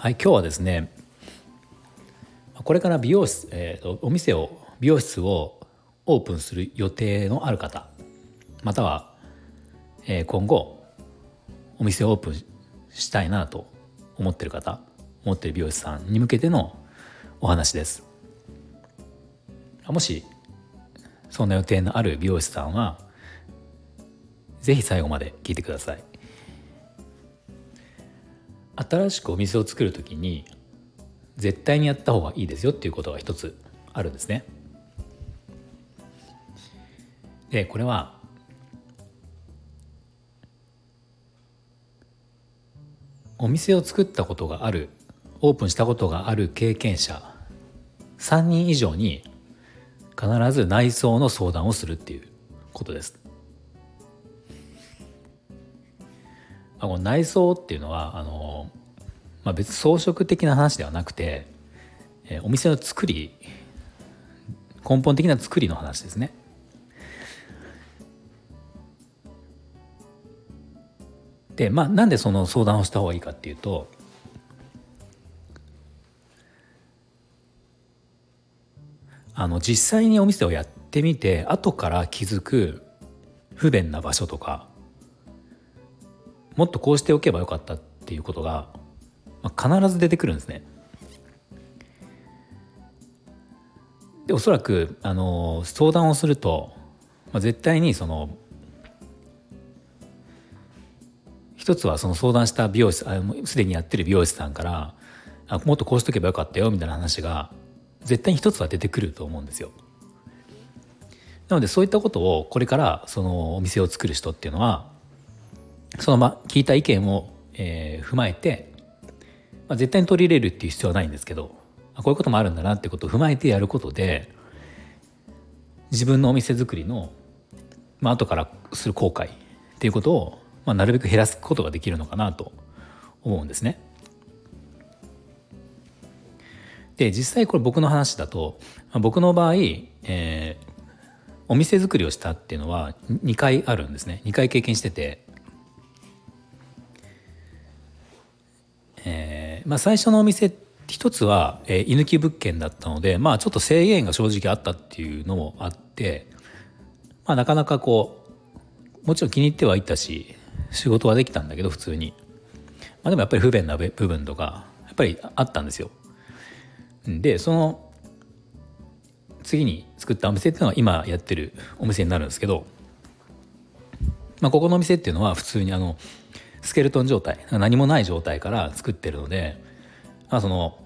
はい今日はですねこれから美容室、えーと、お店を美容室をオープンする予定のある方または、えー、今後お店をオープンしたいなと思ってる方思ってる美容師さんに向けてのお話です。もしそんな予定のある美容師さんはぜひ最後まで聞いてください。新しくお店を作る時に絶対にやった方がいいですよっていうことが一つあるんですねでこれはお店を作ったことがあるオープンしたことがある経験者3人以上に必ず内装の相談をするっていうことです。この内装っていうのはあの、まあ、別装飾的な話ではなくて、えお店の作り根本的な作りの話ですね。でまあなんでその相談をした方がいいかっていうとあの実際にお店をやってみて後から気づく不便な場所とかもっとこうしておけばよかったっていうことが、まあ、必ず出てくるんですね。でおそらくあの相談をすると、まあ、絶対にその一つはその相談した美容師すでにやってる美容師さんからあもっとこうしとけばよかったよみたいな話が絶対に一つは出てくると思うんですよ。なのでそういったことをこれからそのお店を作る人っていうのはそのま聞いた意見を、えー、踏まえて、まあ、絶対に取り入れるっていう必要はないんですけどこういうこともあるんだなってことを踏まえてやることで自分のお店作りの、まあ後からする後悔っていうことを、まあ、なるべく減らすことができるのかなと思うんですね。で実際これ僕の話だと僕の場合、えー、お店作りをしたっていうのは2回あるんですね2回経験してて、まあ、最初のお店一つは、え、居抜き物件だったのでまあちょっと制限が正直あったっていうのもあって、まあ、なかなかこうもちろん気に入ってはいたし仕事はできたんだけど普通に、まあ、でもやっぱり不便な部分とかやっぱりあったんですよ。でその次に作ったお店っていうのは今やってるお店になるんですけど、まあ、ここのお店っていうのは普通にあのスケルトン状態何もない状態から作ってるので、まあ、その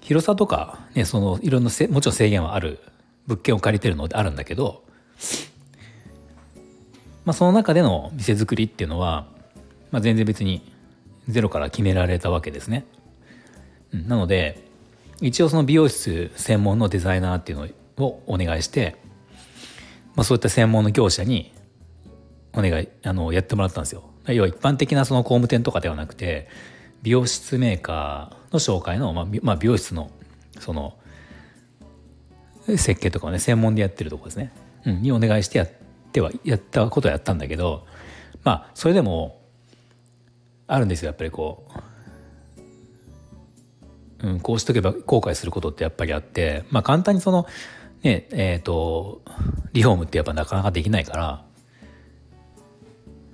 広さとか、ね、そのいろんなもちろん制限はある物件を借りてるのであるんだけど、まあ、その中での店作りっていうのは、まあ、全然別にゼロから決められたわけですね。なので一応その美容室専門のデザイナーっていうのをお願いして、まあ、そういった専門の業者にお願いあのやってもらったんですよ。要は一般的なその工務店とかではなくて美容室メーカーの紹介の、まあ、まあ、美容室のその設計とかをね専門でやってるとこですね、うん、にお願いしてやってはやったことはやったんだけどまあそれでもあるんですよ。やっぱりこううん、こうしとけば後悔することってやっぱりあって、まあ簡単にその、ね、えっ、ー、と、リフォームってやっぱなかなかできないから、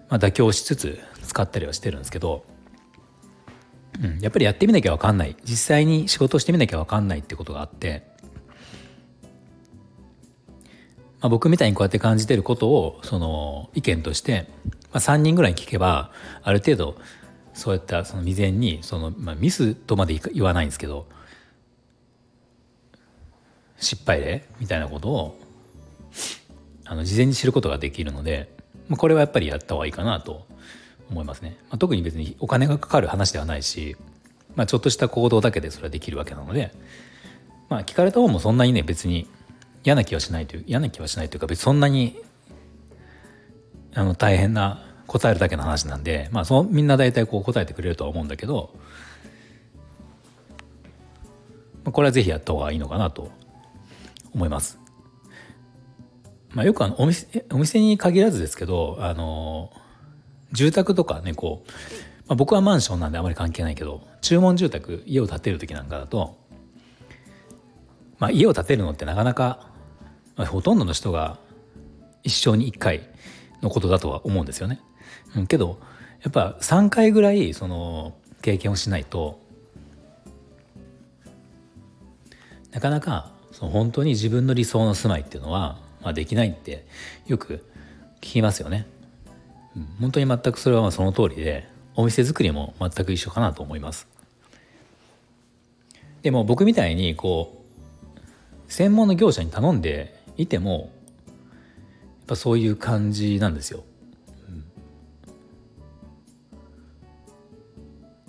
まあ妥協しつつ使ったりはしてるんですけど、うん、やっぱりやってみなきゃわかんない。実際に仕事をしてみなきゃわかんないってことがあって、まあ、僕みたいにこうやって感じてることを、その意見として、まあ、3人ぐらい聞けば、ある程度、そういったその未然にその、まあ、ミスとまで言わないんですけど失敗例みたいなことをあの事前に知ることができるので、まあ、これはやっぱりやった方がいいかなと思いますね。まあ、特に別にお金がかかる話ではないしまあ、ちょっとした行動だけでそれはできるわけなので、まあ、聞かれた方もそんなにね別に嫌な気はしないという嫌な気はしないというか別にそんなにあの大変な答えるだけの話なんで、まあ、そみんな大体こう答えてくれるとは思うんだけどまあこれはぜひやった方がいいのかなと思います。まあ、よくあのお店お店に限らずですけどあの住宅とかねこう、まあ、僕はマンションなんであまり関係ないけど注文住宅家を建てる時なんかだと、まあ、家を建てるのってなかなか、まあ、ほとんどの人が一生に1回のことだとは思うんですよね。うん、けどやっぱ3回ぐらいその経験をしないとなかなかその本当に自分の理想の住まいっていうのは、まあ、できないってよく聞きますよね。うん、本当に全くそれはまあその通りでお店作りも全く一緒かなと思います。でも僕みたいにこう専門の業者に頼んでいてもやっぱそういう感じなんですよ。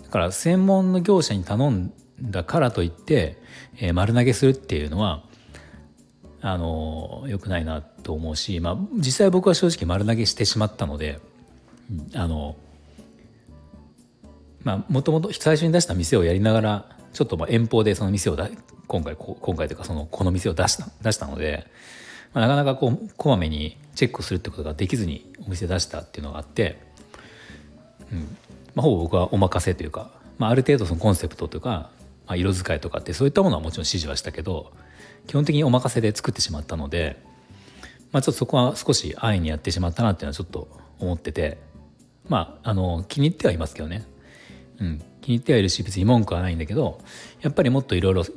だから専門の業者に頼んだからといって、えー、丸投げするっていうのはあの良くないなと思うし、まあ、実際僕は正直丸投げしてしまったのであのまあもともと最初に出した店をやりながらちょっとまあ遠方でその店をだ今回今回というかそのこの店を出した出したので、まあ、なかなかこうこまめにチェックするってことができずにお店出したっていうのがあって、うんまあ、ほぼ僕はお任せというか、まあ、ある程度そのコンセプトというか、まあ、色使いとかってそういったものはもちろん指示はしたけど基本的にお任せで作ってしまったので、まあ、ちょっとそこは少し安易にやってしまったなっていうのはちょっと思っててまああの気に入ってはいますけどね。うん、気に入ってはいるし別に文句はないんだけどやっぱりもっといろいろそ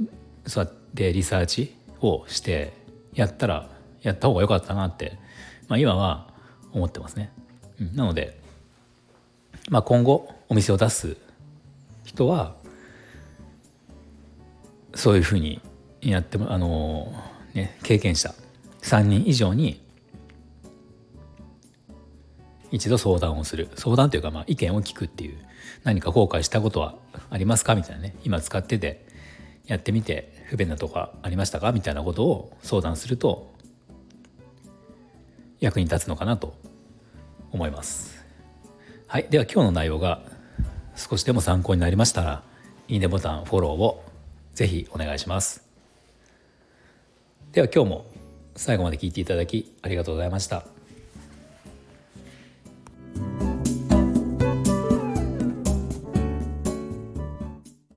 うやってリサーチをしてやったらやった方が良かったなって、まあ、今は思ってますね。うん、なので、まあ、今後お店を出す人はそういうふうにやってもあの、ね、経験者3人以上に一度相談をする。相談というかまあ意見を聞くっていう何か後悔したことはありますかみたいなね今使っててやってみて不便なとこありましたか？みたいなことを相談すると役に立つのかなと思います。はい。では今日の内容が少しでも参考になりましたらいいねボタンフォローをぜひお願いします。では今日も最後まで聞いていただきありがとうございました。